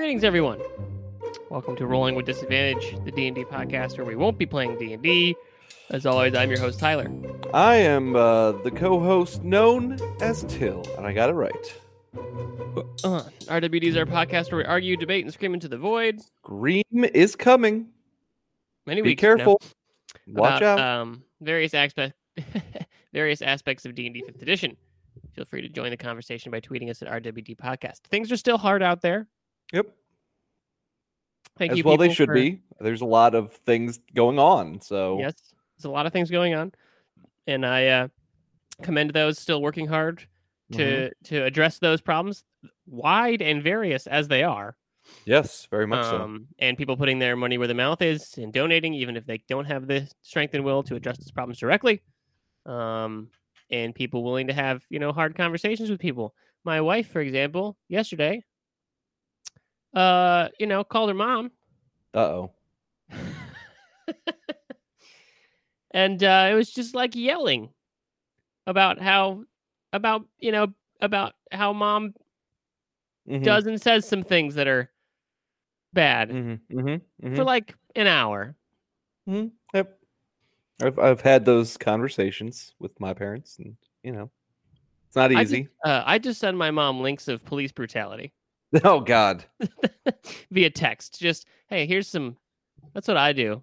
Greetings, everyone. Welcome to Rolling with Disadvantage, the D and D podcast where we won't be playing D and D. As always, I'm your host Tyler. I am uh, the co-host known as Till, and I got it right. Uh, RWD is our podcast where we argue, debate, and scream into the void. Green is coming. Many Be weeks from now, careful. Watch about, out. Um, various aspects, various aspects of D and D Fifth Edition. Feel free to join the conversation by tweeting us at RWD Podcast. Things are still hard out there. Yep. Thank As you. well, they should for- be. There's a lot of things going on. So Yes, there's a lot of things going on, and I uh, commend those still working hard to Mhm. to address those problems, wide and various as they are. yes, very much so. Um, and people putting their money where the mouth is and donating, even if they don't have the strength and will to address these problems directly. Um, and people willing to have you know hard conversations with people. My wife, for example, yesterday, uh, you know, called her mom Uh oh. and uh, it was just like yelling about how about you know about how mom Mm-hmm. does and says some things that are bad Mm-hmm. Mm-hmm. for like an hour Yep. I've I've had those conversations with my parents, and you know, it's not I just- easy. uh, i just send my mom links of police brutality oh God. via text just hey here's some that's what i do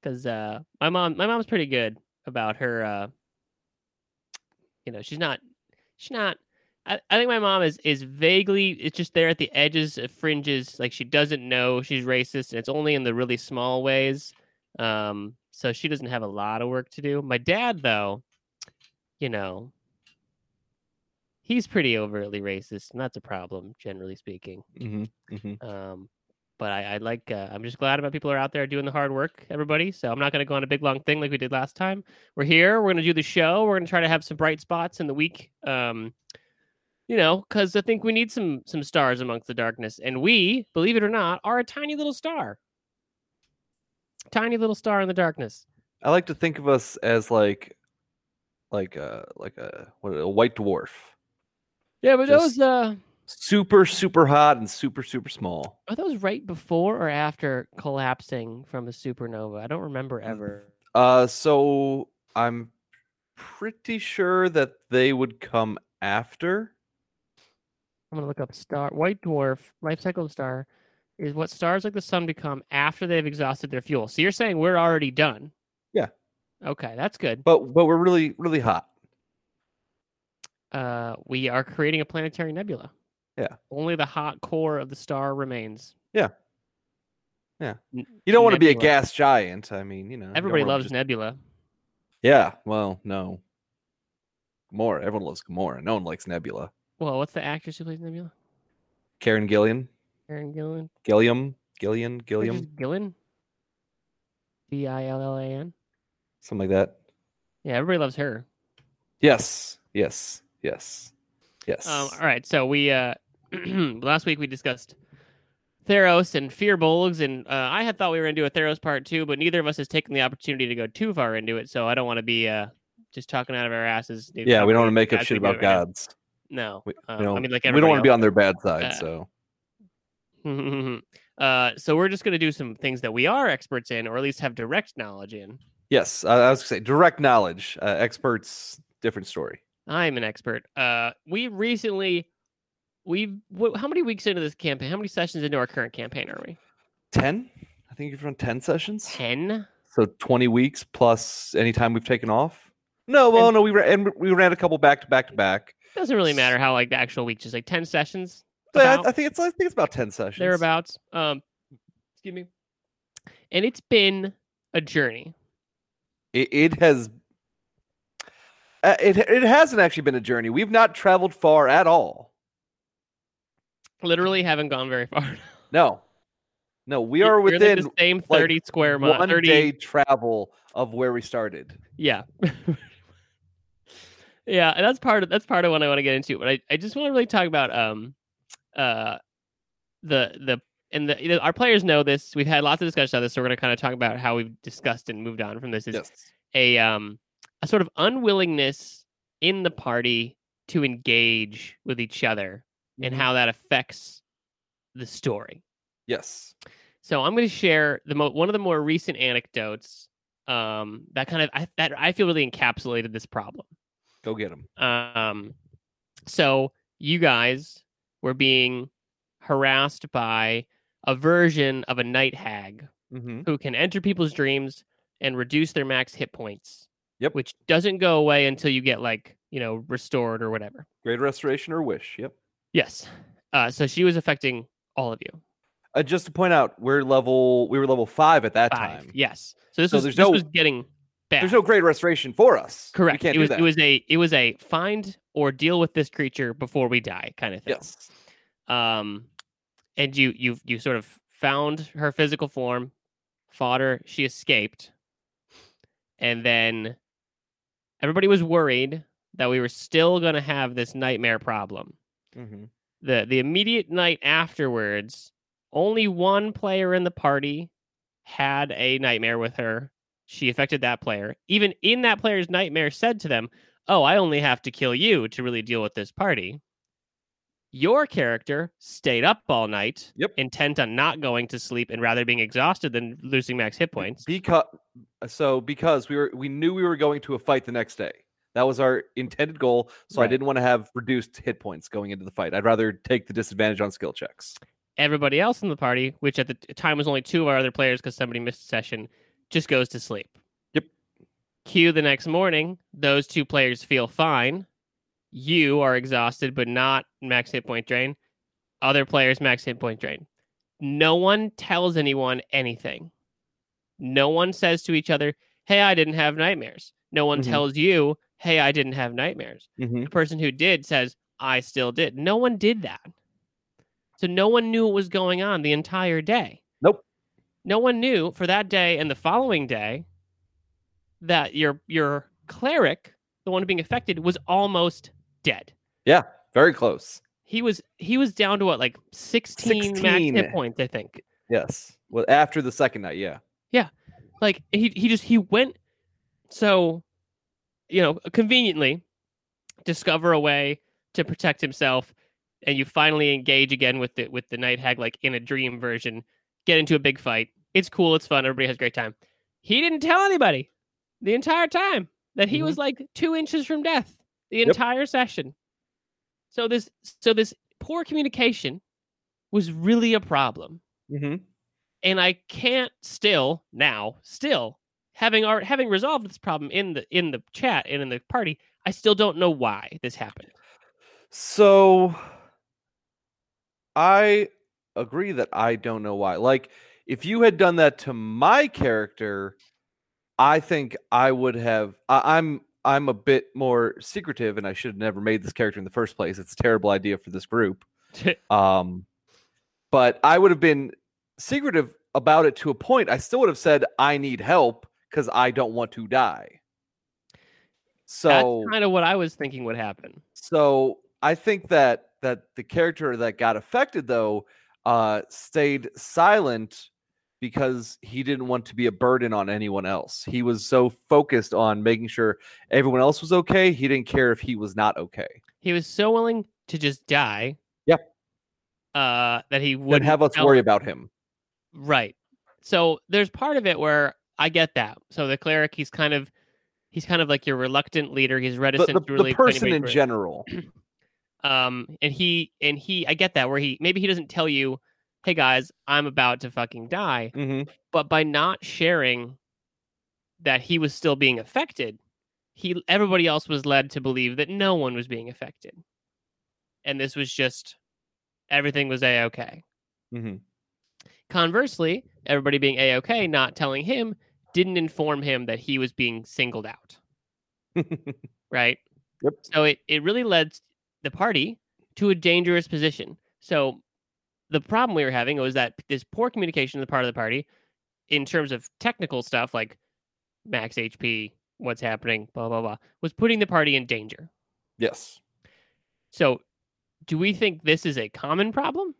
because uh my mom my mom's pretty good about her uh you know she's not she's not I, I think my mom is is vaguely it's just there at the edges fringes like she doesn't know she's racist and it's only in the really small ways um so she doesn't have a lot of work to do my dad though you know he's pretty overtly racist and that's a problem generally speaking Mm-hmm. Mm-hmm. um, but I, I like. Uh, I'm just glad about people are out there doing the hard work, everybody. So I'm not going to go on a big long thing like we did last time. We're here. We're going to do the show. We're going to try to have some bright spots in the week. Um, you know, because I think we need some some stars amongst the darkness, and we, believe it or not, are a tiny little star. Tiny little star in the darkness. I like to think of us as like, like a like a what a white dwarf, Yeah, but Just- those uh, super super hot and super super small. are those right before or after collapsing from a supernova? I don't remember Mm. ever. Uh, so I'm pretty sure that they would come after. I'm gonna look up star white dwarf life cycle of star is what stars like the sun become after they've exhausted their fuel. So you're saying we're already done? Yeah. Okay, that's good. But but we're really really hot. Uh, we are creating a planetary nebula. Yeah. Only the hot core of the star remains. Yeah. Yeah. You don't want to be a gas giant. I mean, you know. Everybody wanna loves just- nebula. Yeah. Well, no. Gamora. Everyone loves Gamora. No one likes Nebula. Well, what's the actress who plays Nebula? Karen Gillian. Karen Gillian. Gilliam. Gillian. Gilliam. Gillian. D I L L A N. Something like that. Yeah, everybody loves her. Yes. Yes. Yes. Yes. Um, all right, so we uh last week we discussed Theros and Firbolgs, and uh, I had thought we were gonna do a Theros part two, but neither of us has taken the opportunity to go too far into it, so I don't want to be uh just talking out of our asses. dude, yeah, we don't want to make up shit about it right now. gods. No, We, um, we I mean like we don't want to be on their bad side. Uh, so uh, so we're just gonna do some things that we are experts in, or at least have direct knowledge in. yes, I, I was gonna say direct knowledge. Uh, experts, different story. I'm an expert. Uh, we recently, we wh- how many weeks into this campaign? How many sessions into our current campaign are we? Ten. I think you've run ten sessions. Ten. So twenty weeks plus any time we've taken off. No, well, no, we ran and we ran a couple back to back to back. Doesn't really matter how like the actual week, just like ten sessions. But I, I think it's I think it's about ten sessions. thereabouts. Um, excuse me. And it's been a journey. It, it has. Uh, It it hasn't actually been a journey. We've not traveled far at all. Literally haven't gone very far. No, no, we You're are like, within the same like, thirty square mile. thirty day travel of where we started. Yeah. yeah, and that's part of that's part of what I want to get into. But I, I just want to really talk about um uh the the and the you know, our players know this. We've had lots of discussions on this, so we're gonna kind of talk about how we've discussed and moved on from this. Is Yes. a um a sort of unwillingness in the party to engage with each other and Mhm. how that affects the story. Yes. So I'm going to share the mo- one of the more recent anecdotes um, that kind of I, that I feel really encapsulated this problem. Go get them. Um, so you guys were being harassed by a version of a night hag Mm-hmm. who can enter people's dreams and reduce their max hit points. Yep. Which doesn't go away until you get like, you know, restored or whatever. Great restoration or wish. Yep. Yes. Uh, so she was affecting all of you. Uh, just to point out, we're level. We were level five at that Five. time. Yes. So this So was this no- was getting bad. There's no great restoration for us. Correct. can't it was do that. it was a it was a find or deal with this creature before we die kind of thing. yes. Um and you you you sort of found her physical form, fought her, she escaped. And then everybody was worried that we were still going to have this nightmare problem. Mm-hmm. the the immediate night afterwards, only one player in the party had a nightmare with her. She affected that player. Even in that player's nightmare, said to them, "Oh, I only have to kill you to really deal with this party." Your character stayed up all night, Yep. intent on not going to sleep and rather being exhausted than losing max hit points. Because so because we were we knew we were going to a fight the next day. That was our intended goal. So I didn't want to have reduced hit points going into the fight. I'd rather take the disadvantage on skill checks. Everybody else in the party, which at the time was only two of our other players because somebody missed a session, just goes to sleep. Yep. Cue the next morning. Those two players feel fine. You are exhausted, but not max hit point drain. Other players max hit point drain. No one tells anyone anything. No one says to each other, "Hey, I didn't have nightmares." No one Mhm. tells you, "Hey, I didn't have nightmares." Mm-hmm. the person who did says, I still did. No one did that. So no one knew what was going on the entire day. Nope. No one knew for that day and the following day that your your cleric, the one being affected, was almost dead. Yeah, very close. He was he was down to what like 16, max 16. hit points, I think. Yes. Well, after the second night, yeah. Yeah. Like he he just he went so you know, conveniently discover a way to protect himself and you finally engage again with the with the night hag like in a dream version, get into a big fight. It's cool, it's fun, everybody has a great time. He didn't tell anybody the entire time that he mm-hmm. was like 2 inches from death the Yep. entire session. So this so this poor communication was really a problem Mm-hmm. and I can't still now still having art having resolved this problem in the in the chat and in the party, I still don't know why this happened. So I agree that I don't know why. Like, if you had done that to my character, I think I would have. I, I'm I'm a bit more secretive, and I should have never made this character in the first place. It's a terrible idea for this group. Um, but I would have been secretive about it to a point. I still would have said I need help because I don't want to die. So That's kind of what I was thinking would happen. so I think that that the character that got affected though uh stayed silent because he didn't want to be a burden on anyone else. He was so focused on making sure everyone else was okay, he didn't care if he was not okay. He was so willing to just die. Yep. Uh, that he Would wouldn't have us worry about him. Right. So there's part of it where I get that. So the cleric, he's kind of he's kind of like your reluctant leader. He's reticent the, to really the person in general. um and he and he i get that where he maybe he doesn't tell you hey guys i'm about to fucking die hmm but by not sharing that he was still being affected he everybody else was led to believe that no one was being affected and this was just everything was a-okay hmm conversely everybody being a-okay not telling him didn't inform him that he was being singled out right? Yep. So it, it really led the party to a dangerous position. So the problem we were having was that this poor communication on the part of the party in terms of technical stuff like max HP, what's happening, blah, blah, blah, was putting the party in danger. yes. So do we think this is a common problem?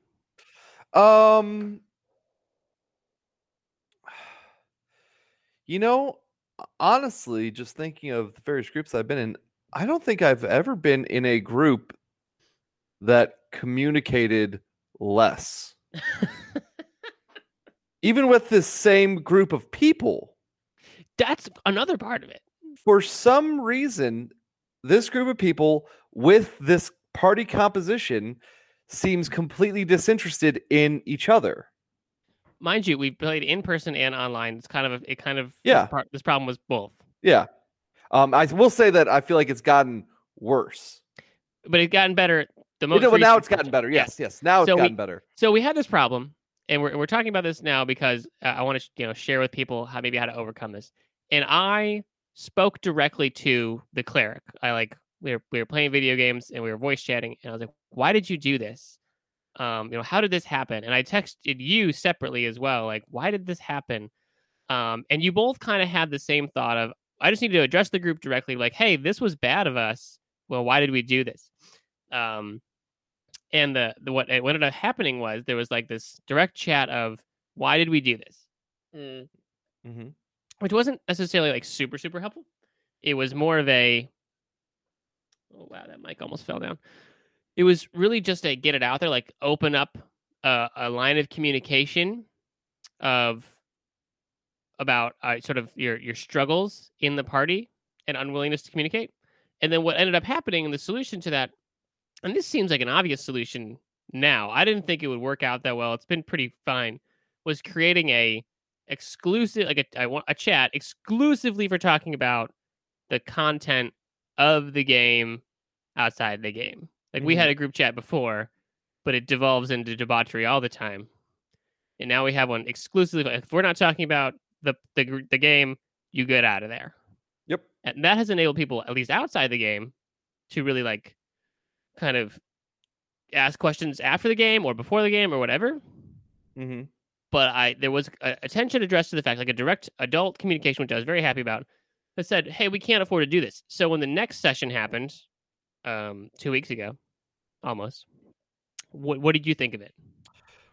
Um, you know, honestly, just thinking of the various groups I've been in, I don't think I've ever been in a group that communicated less. Even with this same group of people, That's another part of it. for some reason, this group of people with this party composition seems completely disinterested in each other. Mind you, we played in person and online. It's kind of a, it kind of Yeah. This, part, this problem was both, Yeah. Um, I will say that I feel like it's gotten worse. but it's gotten better. The You know, but now it's gotten better. Yes, yes. Now it's So we- gotten better. So we had this problem, and we're we're talking about this now because uh, I want to you know share with people how maybe how to overcome this. And I spoke directly to the cleric. I like we were we were playing video games and we were voice chatting, and I was like, "Why did you do this? Um, you know, how did this happen?" And I texted you separately as well, like, "Why did this happen?" Um, and you both kind of had the same thought of, "I just need to address the group directly, like, hey, this was bad of us. Well, why did we do this?" Um, and the, the what what ended up happening was there was like this direct chat of why did we do this? Hmm which wasn't necessarily like super super helpful. It was more of a oh wow that mic almost fell down. It was really just a get it out there like open up a, a line of communication of about uh, sort of your your struggles in the party and unwillingness to communicate. And then what ended up happening and the solution to that and this seems like an obvious solution now i didn't think it would work out that well it's been pretty fine was creating a exclusive like a I want a chat exclusively for talking about the content of the game outside the game. Like we had mm-hmm. a group chat before, but it devolves into debauchery all the time. And now we have one exclusively if we're not talking about the the the game, you get out of there. Yep. And that has enabled people at least outside the game to really like kind of ask questions after the game or before the game or whatever hmm but I there was a, attention addressed to the fact, like a direct adult communication, which I was very happy about, that said, "Hey, we can't afford to do this." So when the next session happened, um, two weeks ago, almost, what what did you think of it?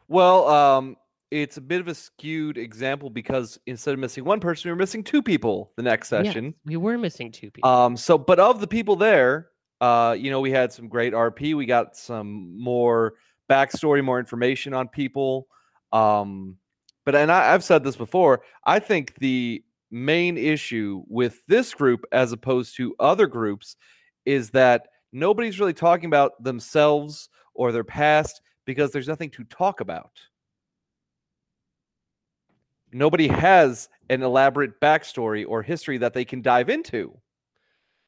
Well, um, it's a bit of a skewed example because instead of missing one person, we were missing two people the next Yes, session. we were missing two people. Um, so, but of the people there, uh, you know, we had some great RP. We got some more backstory, more information on people. Um, but and I, I've said this before. I think the main issue with this group, as opposed to other groups, is that nobody's really talking about themselves or their past because there's nothing to talk about. Nobody has an elaborate backstory or history that they can dive into.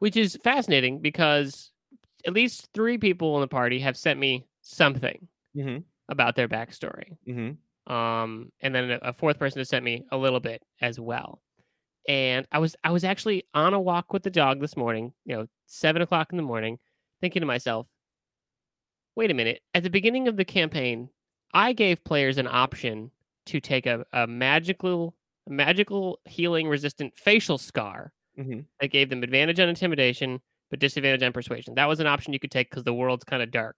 Which is fascinating because at least three people in the party have sent me something Mm-hmm. about their backstory. Mm-hmm. um and then a, a fourth person has sent me a little bit as well and i was i was actually on a walk with the dog this morning you know seven o'clock in the morning thinking to myself wait a minute at the beginning of the campaign i gave players an option to take a, a magical magical healing resistant facial scar Mm-hmm. that gave them advantage on intimidation but disadvantage on persuasion that was an option you could take because the world's kind of dark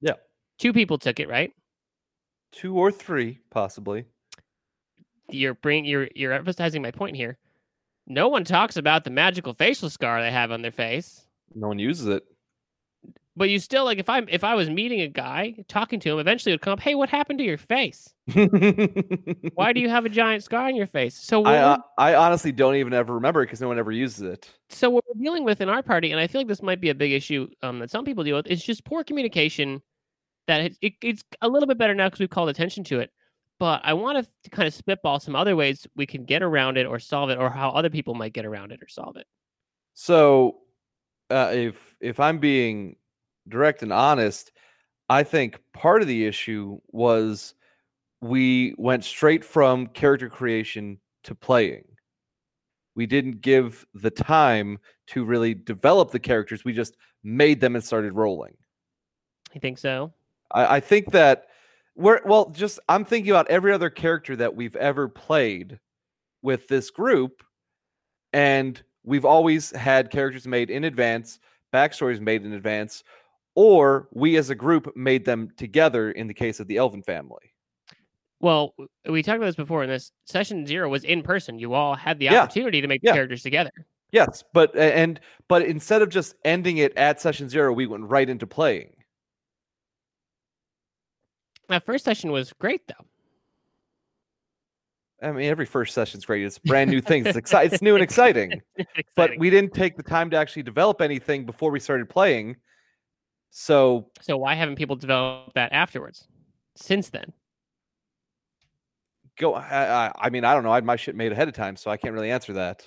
Yeah. two people took it right Two or three, possibly. you're bring you're you're emphasizing my point here. No one talks about the magical facial scar they have on their face, No one uses it. But you still like if I'm if I was meeting a guy talking to him, eventually it would come up, "Hey, what happened to your face? Why do you have a giant scar on your face?" So I uh, I honestly don't even ever remember because no one ever uses it. so what we're dealing with in our party, and I feel like this might be a big issue um, that some people deal with, is just poor communication. That it, it, it's a little bit better now because we've called attention to it. But I want to kind of spitball some other ways we can get around it or solve it, or how other people might get around it or solve it. So, uh, if if I'm being direct and honest, I think part of the issue was we went straight from character creation to playing. We didn't give the time to really develop the characters. We just made them and started rolling. You think so? I, I think that we're well, just I'm thinking about every other character that we've ever played with this group, and we've always had characters made in advance, backstories made in advance, or we as a group made them together in the case of the Elven family. Well, we talked about this before, and this session zero was in person. You all had the Yeah. opportunity to make the Yeah. characters together. Yes, but and but instead of just ending it at session zero, we went right into playing. That first session was great, though. I mean, every first session's great. It's brand new things. It's exciting. It's new and exciting. It's But we didn't take the time to actually develop anything before we started playing. So so why haven't people developed that afterwards? Since then, go. I, I- mean, I don't know. I had my shit made ahead of time, so I can't really answer that.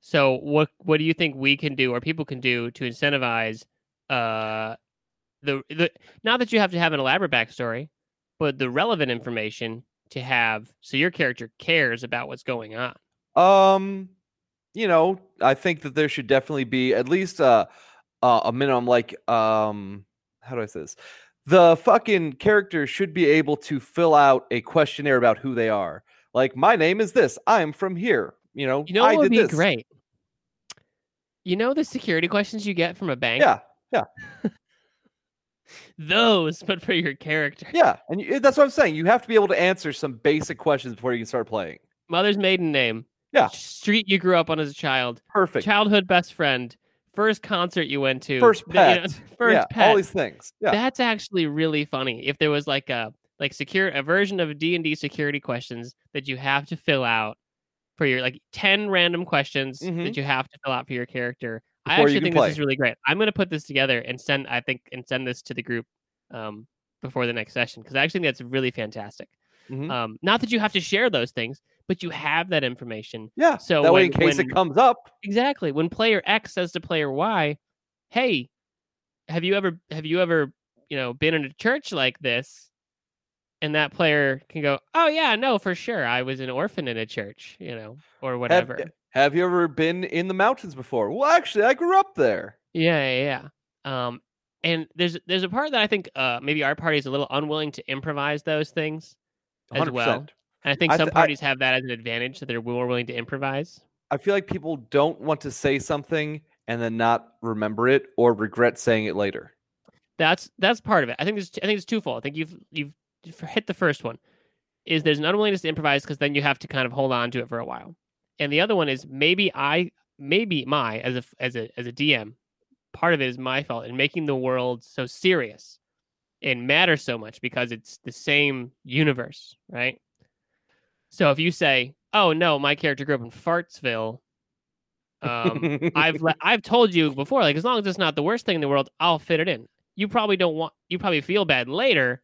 so what what do you think we can do or people can do to incentivize uh the the not that you have to have an elaborate backstory, but the relevant information to have so your character cares about what's going on. Um, you know, I think that there should definitely be at least a a, a minimum. Like, um, how do I say this? The fucking character should be able to fill out a questionnaire about who they are. Like, my name is this. I am from here. You know, You know I would be this. great? You know the security questions you get from a bank? Yeah, yeah, Those, but for your character. yeah, and you, that's what I'm saying. You have to be able to answer some basic questions before you can start playing. Mother's maiden name. Yeah. Street you grew up on as a child. Perfect. Childhood best friend. First concert you went to. First the- you know, pet. first yeah, pet. all these things. Yeah, That's actually really funny. If there was like a like secure a version of D and D security questions that you have to fill out for your like ten random questions Mhm. that you have to fill out for your character. I Before you actually think play. this is really great. I'm gonna put this together and send I think and send this to the group um before the next session because I actually think that's really fantastic. Mhm. Um, not that you have to share those things, but you have that information. yeah. So that way, in case when- it comes up, Exactly. When player X says to player Y, "Hey, have you ever have you ever, you know, been in a church like this?" And that player can go, "Oh yeah, no, for sure. I was an orphan in a church, you know, or whatever." have you ever been in the mountains before? Well, actually, I grew up there. Yeah, yeah, yeah. Um, and there's there's a part that I think uh maybe our party is a little unwilling to improvise those things as well. 100%. And I think I some th- I- parties have that as an advantage that they're more willing to improvise. I feel like people don't want to say something and then not remember it or regret saying it later. That's that's part of it. I think there's I think it's twofold. I think you've you've hit the first one. Is there's an unwillingness to improvise because then you have to kind of hold on to it for a while, and the other one is maybe I maybe my as a as a as a DM, part of it is my fault in making the world so serious and matter so much because it's the same universe, right? So if you say, "Oh no, my character grew up in Fartsville," um, I've le- I've told you before, like as long as it's not the worst thing in the world, I'll fit it in. You probably don't want. You probably feel bad later,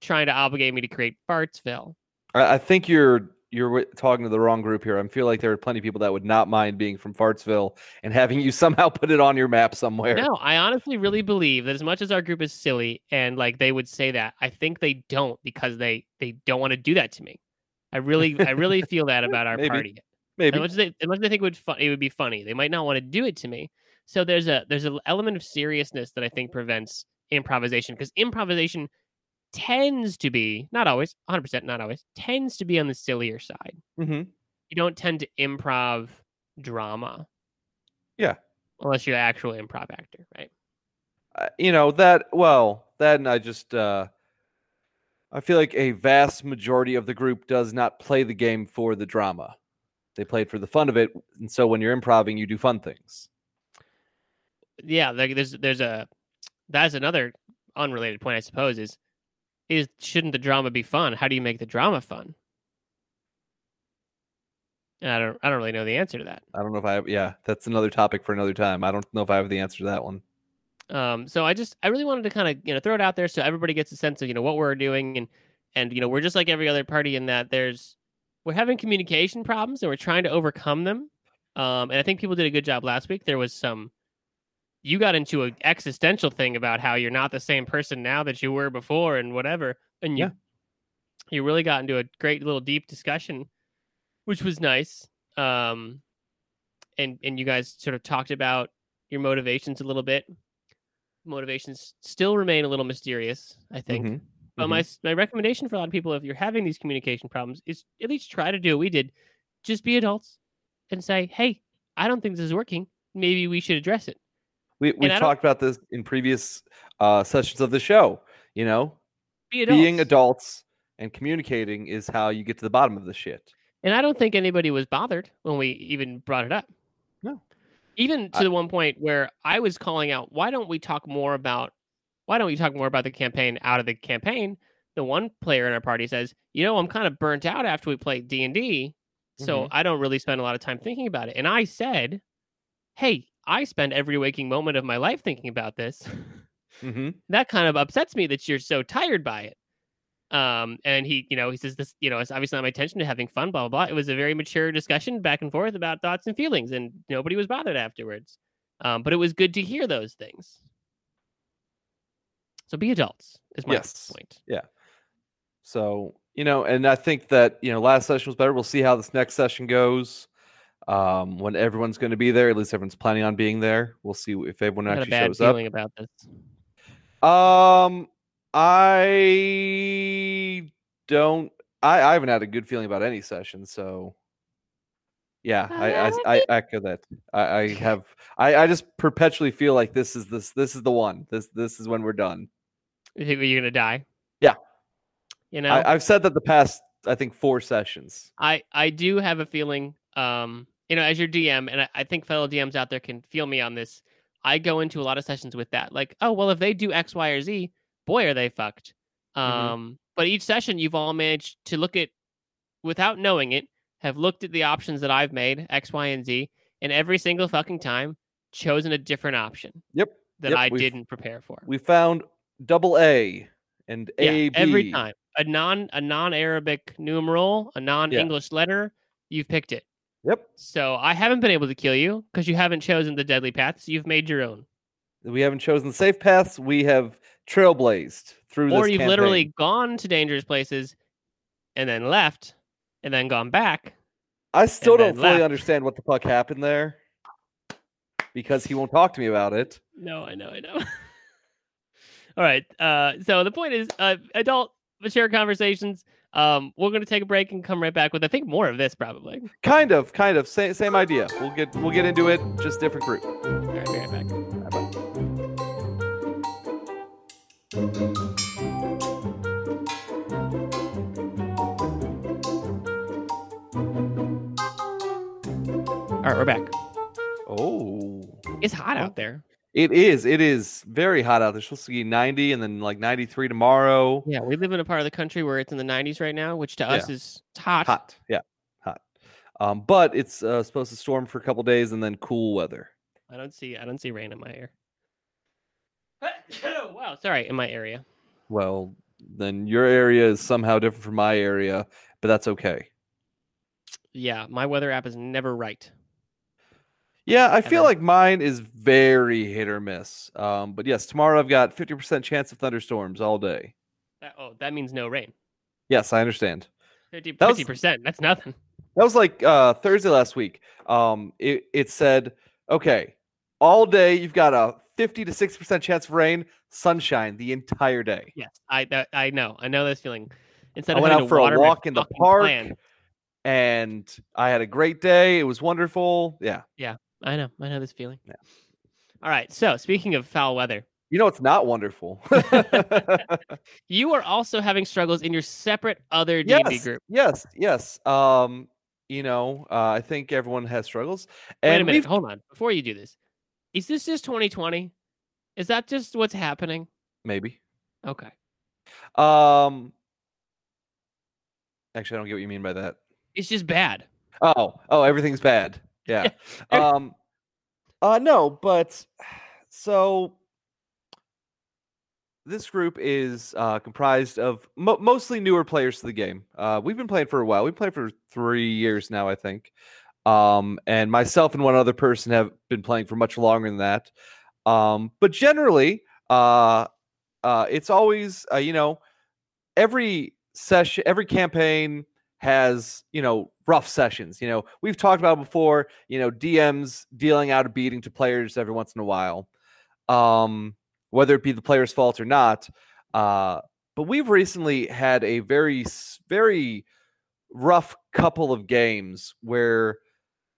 trying to obligate me to create Fartsville. I, I think you're you're talking to the wrong group here. I feel like there are plenty of people that would not mind being from Fartsville and having you somehow put it on your map somewhere. No, I honestly really believe that as much as our group is silly and like they would say that, I think they don't because they they don't want to do that to me. I really I really feel that about our Maybe. party. Maybe much they, as they think it would, fu- it would be funny, they might not want to do it to me. So there's a there's an element of seriousness that I think prevents improvisation because improvisation tends to be not always 100 percent not always tends to be on the sillier side. Mhm. You don't tend to improv drama. Yeah. unless you're an actual improv actor, right? Uh, you know that well that and i just uh i feel like a vast majority of the group does not play the game for the drama they play it for the fun of it and so when you're improving you do fun things Yeah, like there's there's a that's another unrelated point, I suppose. Is is shouldn't the drama be fun? How do you make the drama fun? And I don't I don't really know the answer to that. i don't know if i have yeah that's another topic for another time i don't know if i have the answer to that one Um, so I just I really wanted to kind of you know throw it out there so everybody gets a sense of you know what we're doing and and you know we're just like every other party in that there's we're having communication problems and we're trying to overcome them. Um, and I think people did a good job last week. There was some you got into an existential thing about how you're not the same person now that you were before and whatever, and you Yeah. you really got into a great little deep discussion, which was nice. Um, and and you guys sort of talked about your motivations a little bit motivations still remain a little mysterious, I think. Mhm. But my s- my recommendation for a lot of people, if you're having these communication problems, is at least try to do what we did. Just be adults and say, "Hey, I don't think this is working. Maybe we should address it." we, we've talked about this in previous uh sessions of the show you know Be adults. being adults and communicating is how you get to the bottom of the shit And I don't think anybody was bothered when we even brought it up. No. Even to I- the one point where I was calling out, why don't we talk more about why don't we talk more about the campaign out of the campaign? the one player in our party says, "You know, I'm kind of burnt out after we play D and D, so Mhm. I don't really spend a lot of time thinking about it." And I said, "Hey, I spend every waking moment of my life thinking about this." hmm that kind of upsets me that you're so tired by it. Um, and he, you know, he says this, you know, it's obviously not my intention to having fun, blah, blah, blah. It was a very mature discussion back and forth about thoughts and feelings, and nobody was bothered afterwards. Um, but it was good to hear those things. So be adults is my Yes. point. Yeah. So, you know, and I think that, you know, last session was better. We'll see how this next session goes. Um, when everyone's going to be there, at least everyone's planning on being there. We'll see if everyone I got a actually shows up. feeling about this. Um, I don't. I, I haven't had a good feeling about any session, so yeah, I I, I echo that. I, I have. I, I just perpetually feel like this is this this is the one. This this is when we're done. You think you're gonna die? Yeah. You know, I, I've said that the past I think four sessions. I I do have a feeling, um, you know, as your DM, and I, I think fellow DMs out there can feel me on this. I go into a lot of sessions with that, like, oh well, if they do X, Y, or Z, boy, are they fucked. Um, but each session, you've all managed to look at, without knowing it, have looked at the options that I've made X, Y, and Z, and every single fucking time chosen a different option Yep. that Yep, I we've- didn't prepare for. We found double A and yeah, A B every time a non a non Arabic numeral, a non English letter, you've picked it. Yep. So I haven't been able to kill you because you haven't chosen the deadly paths. You've made your own, We haven't chosen the safe paths. We have trailblazed through this. or you've campaign. literally gone to dangerous places and then left and then gone back. I still don't fully left. understand what the fuck happened there because he won't talk to me about it. No, I know, I know. All right. Uh, so the point is, uh, adult mature conversations. Um, we're gonna take a break and come right back with I think more of this probably. Kind of, kind of, same same idea. We'll get we'll get into it. Just different group. All right, we're back. Oh, It's hot out there. it is. It is very hot out. there. supposed to be 90 and then like 93 tomorrow. Yeah, we live in a part of the country where it's in the 90s right now, which to us is hot. Hot, yeah, hot. Um, but it's uh, supposed to storm for a couple days and then cool weather. I don't see I don't see rain in my ear. wow, sorry, in my area. Well, then your area is somehow different from my area, but that's okay. Yeah, my weather app is never right. Yeah, I feel Ever. like mine is very hit or miss. Um, but yes, tomorrow I've got 50% chance of thunderstorms all day. That, oh, that means no rain. Yes, I understand. 50 That was- percent. That's nothing. That was like uh, Thursday last week. Um, it, it said, okay, all day you've got a 50 to 60% chance of rain, sunshine the entire day. Yes, I that, I know. I know this feeling. Instead I went out for a walk in the park plant- and I had a great day. It was wonderful. Yeah. Yeah, I know. I know this feeling. Yeah. All right. So speaking of foul weather, You know, it's not wonderful. you are also having struggles in your separate other D&D yes, group. yes, yes. Um, you know, uh, I think everyone has struggles. Wait And a minute. Hold on. Before you do this, is this just 2020? Is that just what's happening? maybe. Okay. Um, actually, I don't get what you mean by that. It's just bad. Oh, oh, everything's bad. Yeah. um, uh, no, but so this group is uh, comprised of mo- mostly newer players to the game. Uh, we've been playing for a while. We've played for three years now, I think. Um, and myself and one other person have been playing for much longer than that. Um, but generally, uh, uh, it's always uh, you know every session, every campaign has you know rough sessions. You know we've talked about before. You know DMs dealing out a beating to players every once in a while, um, whether it be the player's fault or not. Uh, but we've recently had a very very rough couple of games where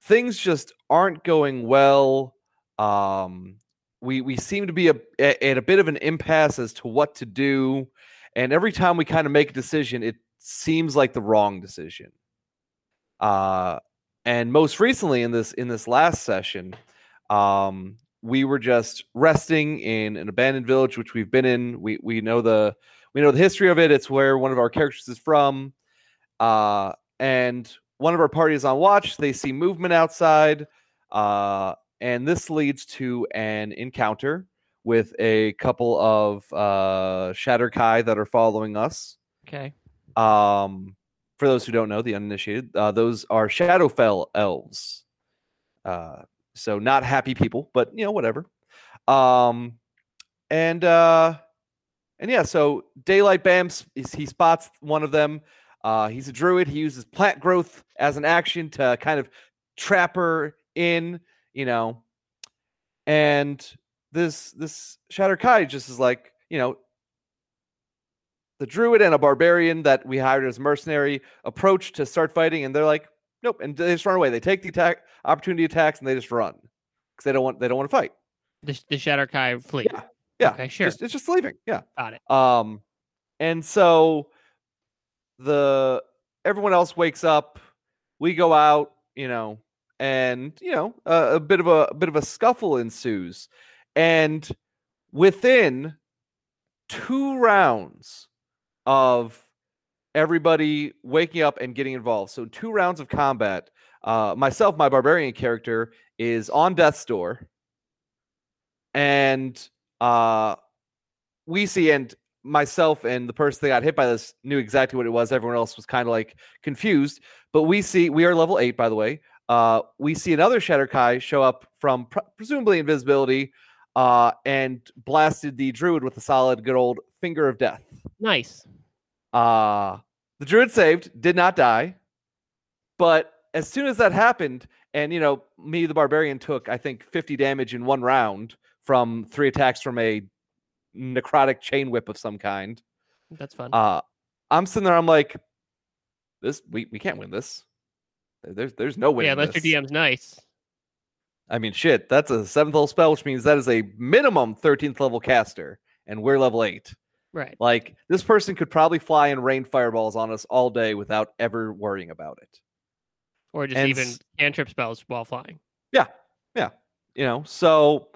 things just aren't going well. Um, we we seem to be a, a- at a bit of an impasse as to what to do, and every time we kind of make a decision, it seems like the wrong decision. Uh, and most recently in this in this last session, um, we were just resting in an abandoned village, which we've been in. We we know the we know the history of it. It's where one of our characters is from. Uh, and one of our parties on watch. They see movement outside. Uh, and this leads to an encounter with a couple of uh, Shadar-kai that are following us. Okay. Um, for those who don't know, the uninitiated, uh, those are Shadowfell elves. Uh, so not happy people, but you know whatever. Um, and uh, and yeah, so Daylight bams he spots one of them. Uh, he's a druid. He uses plant growth as an action to kind of trap her in, you know. And this this Shadar-kai just is like, you know, the druid and a barbarian that we hired as mercenary approach to start fighting, and they're like, nope, and they just run away. They take the attack opportunity attacks and they just run because they don't want they don't want to fight. The the Shadar-kai fleet. Yeah, yeah. Okay, sure. Just, it's just leaving. Yeah, Got it. um, and so the everyone else wakes up. We go out, you know, and you know a, bit of a, a bit of a scuffle ensues, and within two rounds of everybody waking up and getting involved, so two rounds of combat. Uh, myself, my barbarian character, is on death's door, and uh, we see and myself and the person that got hit by this knew exactly what it was. Everyone else was kind of like confused. But we see we are level eight, by the way. Uh, we see another Shatter Shadar-kai show up from pr- presumably invisibility uh, and blasted the druid with a solid, good old finger of death. Nice. Uh, the druid saved, did not die. But as soon as that happened, and you know, me, the barbarian, took I think 50 damage in one round from three attacks from a necrotic chain whip of some kind. That's fun. Uh, I'm sitting there. I'm like, this we, we can't win this. There's there's no way. yeah, unless your DM's nice. I mean, shit. That's a seventh level spell, which means that is a minimum thirteenth level caster, and we're level eight. Right. Like this person could probably fly and rain fireballs on us all day without ever worrying about it. Or just and even cantrip spells while flying. Yeah. Yeah. You know, so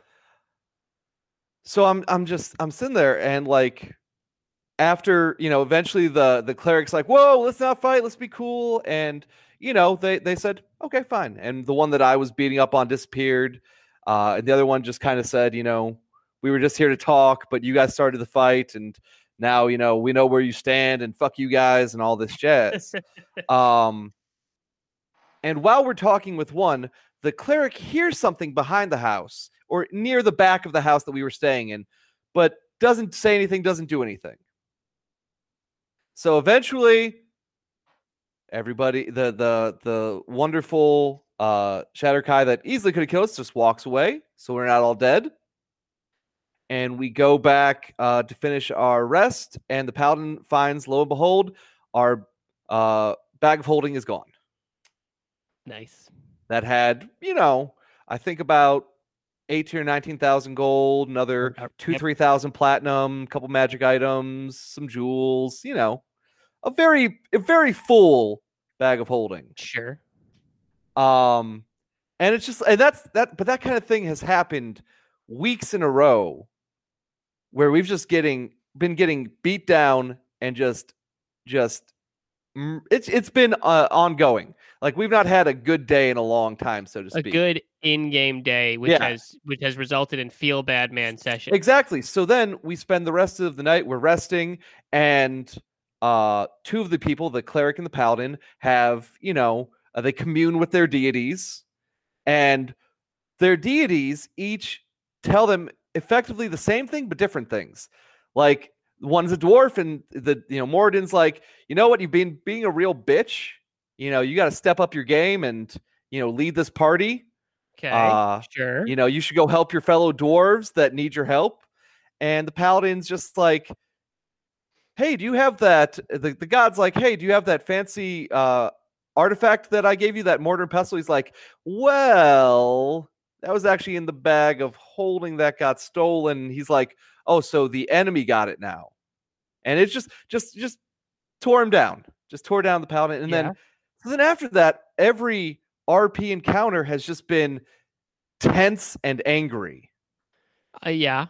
so I'm I'm just I'm sitting there and like after you know eventually the the cleric's like whoa let's not fight let's be cool and you know they they said okay fine and the one that i was beating up on disappeared uh and the other one just kind of said you know we were just here to talk but you guys started the fight and now you know we know where you stand and fuck you guys and all this jazz. Um and while we're talking with one the cleric hears something behind the house or near the back of the house that we were staying in but doesn't say anything doesn't do anything. So eventually everybody the the the wonderful uh Shadar-kai that easily could have killed us just walks away so we're not all dead. And we go back uh to finish our rest and the paladin finds lo and behold our uh bag of holding is gone. Nice. That had you know i think about 18 or 19,000 gold another Uh, two three thousand platinum, couple magic items, some jewels. You know, a very a very full bag of holding. Sure. Um, and it's just and that's that. But that kind of thing has happened weeks in a row, where we've just getting been getting beat down and just just mm, it's it's been uh, ongoing. Like we've not had a good day in a long time, so to speak. A good in-game day, which Yeah. has which has resulted in feel bad man session. Exactly. So then we spend the rest of the night we're resting, and uh, two of the people, the cleric and the paladin, have you know uh, they commune with their deities, and their deities each tell them effectively the same thing but different things. Like one's a dwarf, and the you know Moradin's like, you know what, you've been being a real bitch. You know, you got to step up your game and you know lead this party. Okay. Uh, sure. you know, you should go help your fellow dwarves that need your help. And the paladin's just like, hey, do you have that? The, the god's like, hey, do you have that fancy uh, artifact that I gave you, that mortar and pestle? He's like, well, that was actually in the bag of holding that got stolen. He's like, oh, so the enemy got it now. And it's just, just, just tore him down, just tore down the paladin. And Yeah. then, so then after that, every RP encounter has just been tense and angry. Uh, yeah.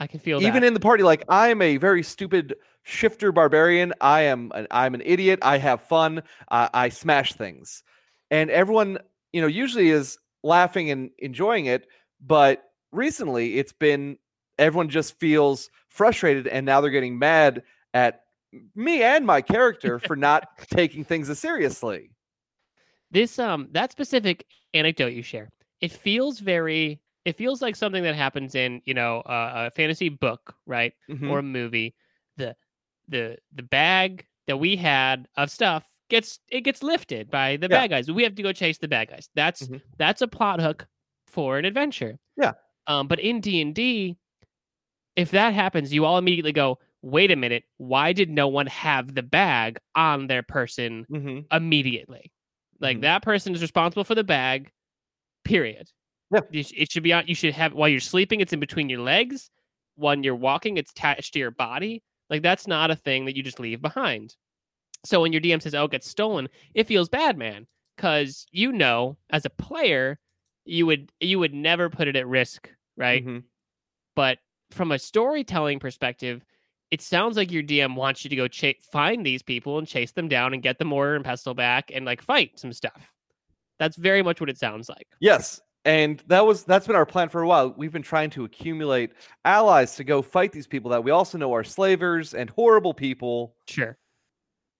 I can feel Even that. in the party, like I am a very stupid, shifter barbarian. I am an, I'm an idiot. I have fun. Uh, I smash things, and everyone you know usually is laughing and enjoying it. But recently, it's been everyone just feels frustrated, and now they're getting mad at me and my character for not taking things as seriously. This um that specific anecdote you share, it feels very it feels like something that happens in you know uh, a fantasy book, right, Mhm. or a movie. The the the bag that we had of stuff gets it gets lifted by the Yeah. bad guys. We have to go chase the bad guys. That's Mhm. that's a plot hook for an adventure. Yeah. Um, but in D and D, if that happens, you all immediately go, "Wait a minute! Why did no one have the bag on their person Mhm. immediately. Like Mhm. that person is responsible for the bag. Period. Yeah. It should be on. You should have while you're sleeping. It's in between your legs. When you're walking, it's attached to your body. Like that's not a thing that you just leave behind. So when your DM says, "Oh, it gets stolen," it feels bad, man, because you know as a player, you would you would never put it at risk, right? Mhm. but from a storytelling perspective it sounds like your dm wants you to go cha- find these people and chase them down and get the mortar and pestle back and like fight some stuff that's very much what it sounds like Yes. And that was that's been our plan for a while. We've been trying to accumulate allies to go fight these people that we also know are slavers and horrible people. sure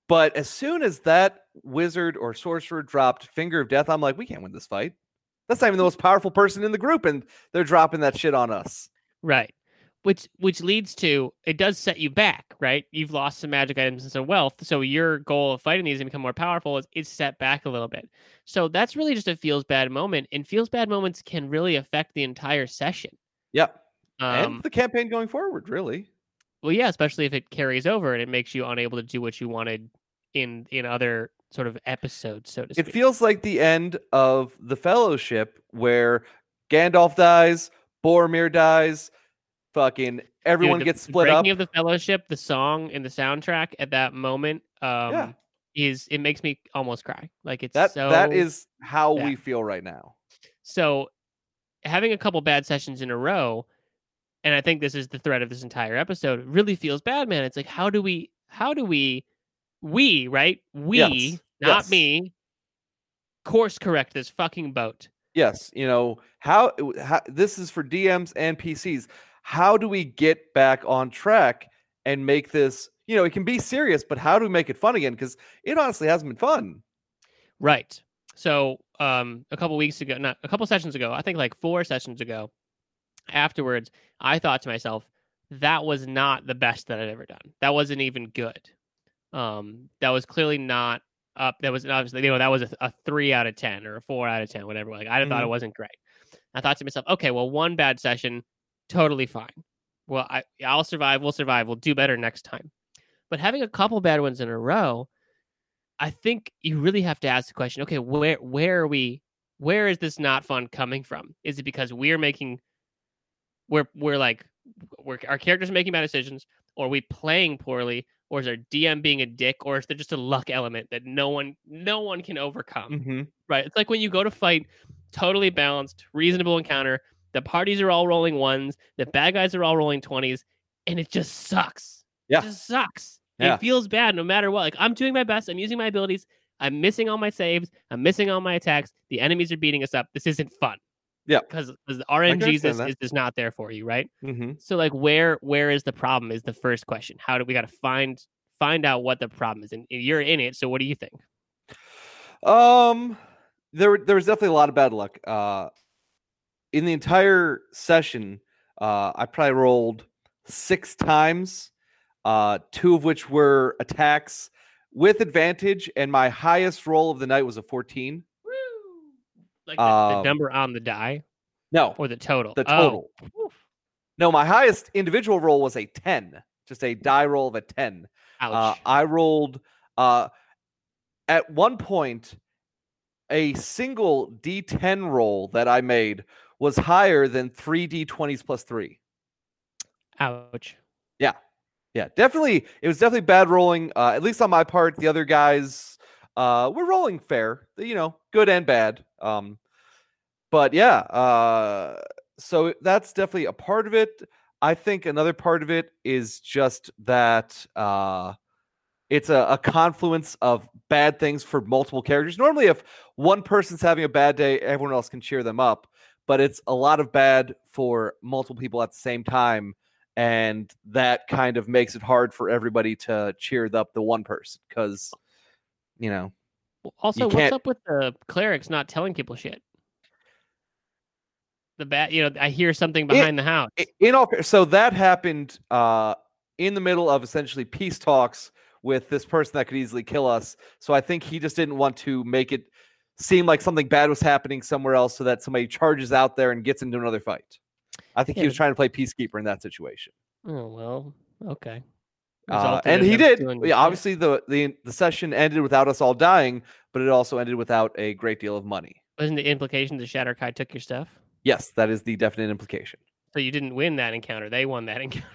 But as soon as that wizard or sorcerer dropped Finger of Death, I'm like, we can't win this fight. That's not even the most powerful person in the group, and they're dropping that shit on us. right which which leads to it does set you back right you've lost some magic items and some wealth so your goal of fighting these and become more powerful is, is set back a little bit so that's really just a feels bad moment and feels bad moments can really affect the entire session Yep. um, and the campaign going forward, really. Well, yeah, especially if it carries over and it makes you unable to do what you wanted in in other sort of episodes, so to speak. It feels like the end of the Fellowship, where Gandalf dies, Boromir dies, fucking Dude, everyone the- gets the split up. breaking of the Fellowship, the song and the soundtrack at that moment, um, is it makes me almost cry. Like it's that so that is how bad. we feel right now. so having a couple bad sessions in a row, and I think this is the thread of this entire episode. Really feels bad, man. It's like how do we how do we we right we Yes, not yes. me course correct this fucking boat. Yes, you know how, how this is for DMs and PCs. How do we get back on track and make this? You know, it can be serious, but how do we make it fun again? Because it honestly hasn't been fun. Right. So, um, a couple weeks ago, not a couple sessions ago, I think like four sessions ago, afterwards, I thought to myself, that was not the best that I'd ever done. That wasn't even good. Um, that was clearly not up. That was obviously, you know, that was a, a three out of 10 or a four out of 10, whatever. Like, I thought it Mhm. wasn't great. I thought to myself, okay, well, one bad session, totally fine. Well, I, I'll survive. We'll survive. We'll do better next time. But having a couple bad ones in a row, I think you really have to ask the question, okay, where where are we where is this not fun coming from? Is it because we're making we're we're like we're our characters making bad decisions, or are we playing poorly, or is our DM being a dick, or is there just a luck element that no one no one can overcome? Mm-hmm. Right. It's like when you go to fight totally balanced, reasonable encounter, the parties are all rolling ones, the bad guys are all rolling twenties, and it just sucks. Yeah. It just sucks. Yeah. It feels bad no matter what. Like I'm doing my best, I'm using my abilities, I'm missing all my saves, I'm missing all my attacks, the enemies are beating us up. This isn't fun. Yeah. Because the RNG understand is, just not there for you, right? Mm-hmm. So like where where is the problem is the first question. How do we gotta find find out what the problem is? And you're in it, so what do you think? Um, there there was definitely a lot of bad luck. Uh, in the entire session, uh, I probably rolled six times, uh, two of which were attacks with advantage, and my highest roll of the night was a 14. Like the, the Um, number on the die No, or the total? the Oh, total. oof. No, my highest individual roll was a 10, just a die roll of a 10. Ouch. Uh, I rolled uh, at one point a single D10 roll that I made was higher than three D20s plus three. Ouch. Yeah, Yeah. definitely. It was definitely bad rolling. Uh, at least on my part, the other guys uh, were rolling fair. You know, good and bad. Um, but yeah, uh, so that's definitely a part of it. I think another part of it is just that uh, it's a, a, confluence of bad things for multiple characters. Normally, if one person's having a bad day, everyone else can cheer them up. But it's a lot of bad for multiple people at the same time. And that kind of makes it hard for everybody to cheer up the one person because, you know. Also, what's up with the clerics not telling people shit? The bat, you know, I hear something behind in, the house. In all, so that happened uh, in the middle of essentially peace talks with this person that could easily kill us. So I think he just didn't want to make it seem like something bad was happening somewhere else so that somebody charges out there and gets into another fight. I think yeah. he was trying to play peacekeeper in that situation. Oh well, okay. Uh, and he did. Yeah, obviously, the, the the session ended without us all dying, but it also ended without a great deal of money. Wasn't the implication that Shadar-kai took your stuff? Yes, that is the definite implication. So you didn't win that encounter; they won that encounter.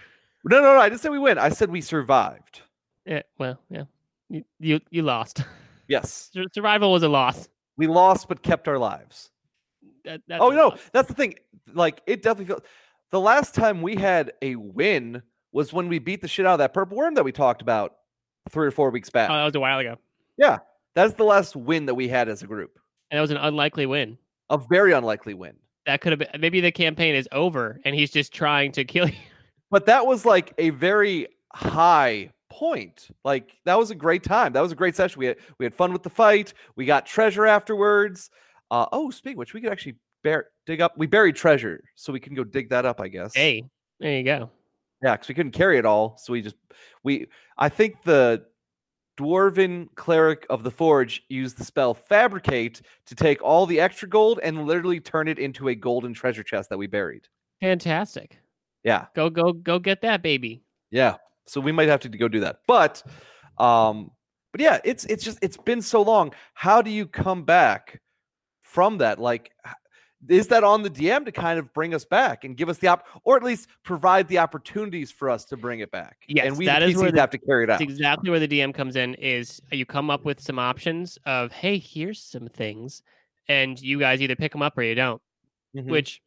No, no, no. I didn't say we win. I said we survived. Yeah, well, yeah. You you, you lost. Yes. Survival was a loss. We lost, but kept our lives. That, oh no, loss. that's the thing. Like it definitely feels. The last time we had a win was when we beat the shit out of that purple worm that we talked about three or four weeks back. Oh, that was a while ago. Yeah, that's the last win that we had as a group. And it was an unlikely win. A very unlikely win. That could have been. Maybe the campaign is over, and he's just trying to kill you. But that was like a very high point. Like that was a great time. That was a great session. We had we had fun with the fight. We got treasure afterwards. Uh, oh, speaking which, we could actually bear, dig up. We buried treasure, so we can go dig that up. I guess. Hey, there you go. Yeah, because we couldn't carry it all, so we just we. I think the dwarven cleric of the forge used the spell fabricate to take all the extra gold and literally turn it into a golden treasure chest that we buried. Fantastic. Yeah. Go go go get that baby. Yeah. So we might have to go do that. But um but yeah, it's it's just it's been so long. How do you come back from that? Like is that on the DM to kind of bring us back and give us the op or at least provide the opportunities for us to bring it back? Yes, and we that is where the, have to carry it out. Exactly where the DM comes in is you come up with some options of hey, here's some things, and you guys either pick them up or you don't. Mm-hmm. Which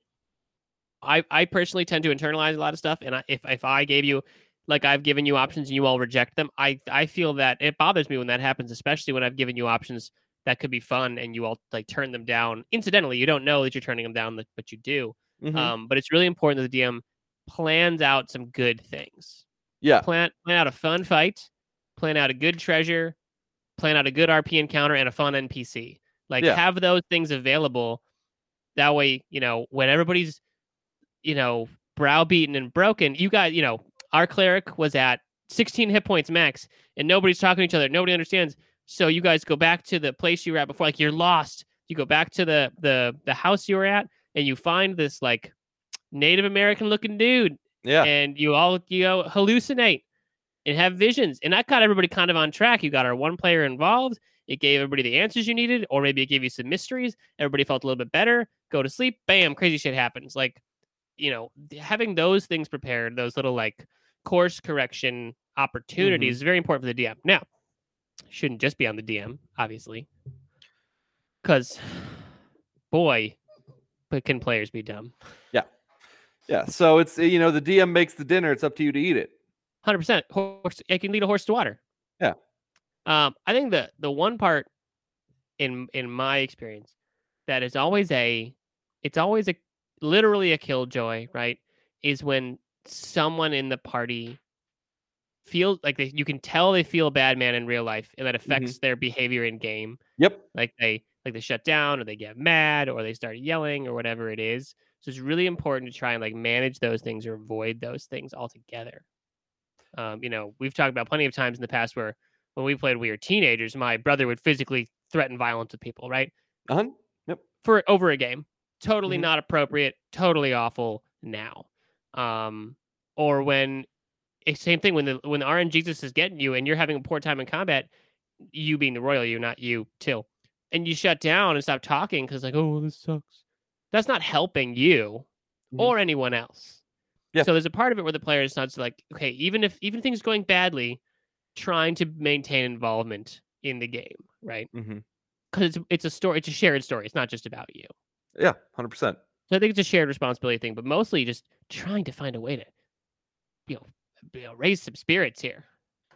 I I personally tend to internalize a lot of stuff, and I, if if I gave you like I've given you options and you all reject them, I I feel that it bothers me when that happens, especially when I've given you options that could be fun and you all like turn them down. Incidentally, you don't know that you're turning them down, but you do. Mm-hmm. Um, but it's really important that the DM plans out some good things. Yeah. Plan plan out a fun fight, plan out a good treasure, plan out a good RP encounter and a fun NPC. Like yeah. have those things available. That way, you know, when everybody's you know, browbeaten and broken. You got, you know, our cleric was at 16 hit points max, and nobody's talking to each other. Nobody understands. So you guys go back to the place you were at before, like you're lost. You go back to the the the house you were at, and you find this like Native American looking dude. Yeah. And you all you know hallucinate and have visions, and that got everybody kind of on track. You got our one player involved. It gave everybody the answers you needed, or maybe it gave you some mysteries. Everybody felt a little bit better. Go to sleep. Bam, crazy shit happens. Like you know, having those things prepared, those little like course correction opportunities mm-hmm. is very important for the DM. Now, shouldn't just be on the DM, obviously, because boy, but can players be dumb? Yeah, yeah. So it's you know the DM makes the dinner. It's up to you to eat it. Hundred percent. Horse. It can lead a horse to water. Yeah. Um, I think the the one part in in my experience that is always a it's always a literally a killjoy, right? Is when someone in the party feels like they, you can tell they feel a bad man in real life and that mm-hmm. affects mm-hmm. their behavior in game. Yep. Like they like they shut down or they get mad or they start yelling or whatever it is. So it's really important to try and like manage those things or avoid those things altogether. Um, you know, we've talked about plenty of times in the past where when we played we were teenagers, my brother would physically threaten violence with people, right? Uh-huh. Yep. For over a game totally mm-hmm. not appropriate, totally awful now. Um, or when eh, same thing when the when the RN Jesus is getting you and you're having a poor time in combat, you being the royal you, not you, Till, and you shut down and stop talking because like, oh, this sucks. That's not helping you mm-hmm. or anyone else. Yeah. So there's a part of it where the player is not like, okay, even if even things going badly, trying to maintain involvement in the game, right? Because mm-hmm. it's it's a story, it's a shared story. It's not just about you. Yeah, hundred percent. So I think it's a shared responsibility thing, but mostly just trying to find a way to you know, know uh, raise some spirits here.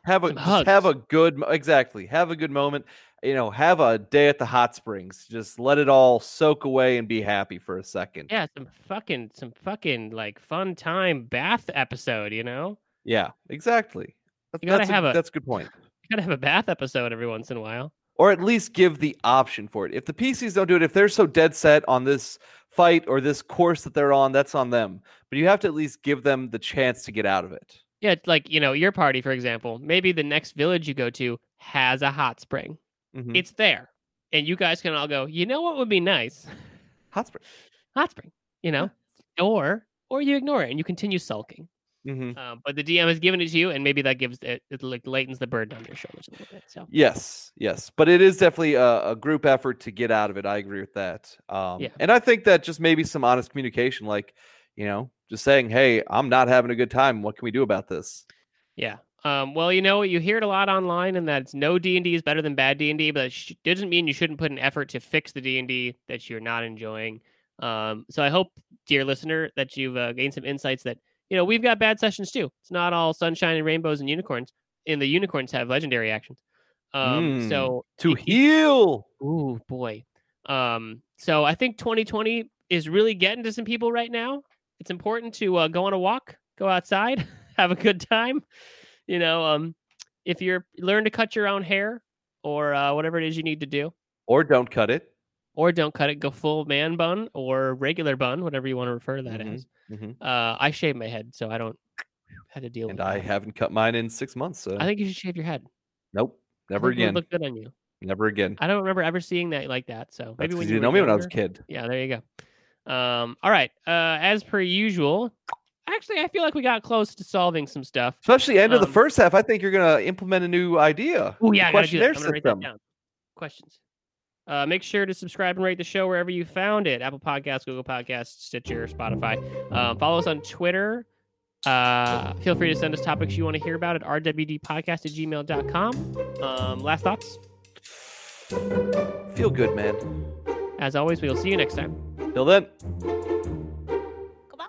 Have a have a good exactly. Have a good moment. You know, have a day at the hot springs. Just let it all soak away and be happy for a second. Yeah, some fucking some fucking like fun time bath episode. You know, Yeah, exactly. That- You gotta that's have a- that's a good point. you gotta have a bath episode every once in a while. Or at least give the option for it. If the PCs don't do it, if they're so dead set on this fight or this course that they're on, that's on them. But you have to at least give them the chance to get out of it. Yeah, it's like you know your party, for example. Maybe the next village you go to has a hot spring. Mhm. It's there, and you guys can all go. You know what would be nice? Hot spring. Hot spring. You know, or or you ignore it and you continue sulking. Hmm Um, but the DM has given it to you, and maybe that gives it, it like lightens the burden on your shoulders a little bit. So Yes, yes, but it is definitely a, a group effort to get out of it. I agree with that. Um, Yeah. and I think that just maybe some honest communication, like you know, just saying, "Hey, I'm not having a good time. What can we do about this?" yeah. Um, well, you know, you hear it a lot online, and that it's no D and D is better than bad D and D, but it sh- doesn't mean you shouldn't put an effort to fix the D and D that you're not enjoying. Um, so I hope, dear listener, that you've uh, gained some insights that you know we've got bad sessions too. It's not all sunshine and rainbows and unicorns. And the unicorns have legendary actions. Um, Mm, so To heal. Ooh boy. Um, so I think 2020 is really getting to some people right now. It's important to uh, go on a walk, go outside, have a good time. You know, um, if you're learn to cut your own hair or uh, whatever it is you need to do, Or don't cut it. Or don't cut it, go full man bun or regular bun, whatever you want to refer to that Mhm, as. mhm. Uh, I shave my head, so I don't have to deal And with. I that. haven't cut mine in six months. So I think you should shave your head. nope, never again. Look good on you. Never again. I don't remember ever seeing that like that. So That's when you you didn't were know me when I was a kid. Yeah, there you go. Um, all right. Uh, as per usual, actually, I feel like we got close to solving some stuff. Especially end of the Um, first half. I think you're gonna implement a new idea. Oh yeah, I gotta do that. questionnaire I'm gonna write that system. down. Questions. Uh, make sure to subscribe and rate the show wherever you found it Apple Podcasts, Google Podcasts, Stitcher, Spotify. Um, follow us on Twitter. Uh, feel free to send us topics you want to hear about at rwdpodcast at gmail.com. Um, last thoughts? Feel good, man. As always, we will see you next time. Till then. Goodbye.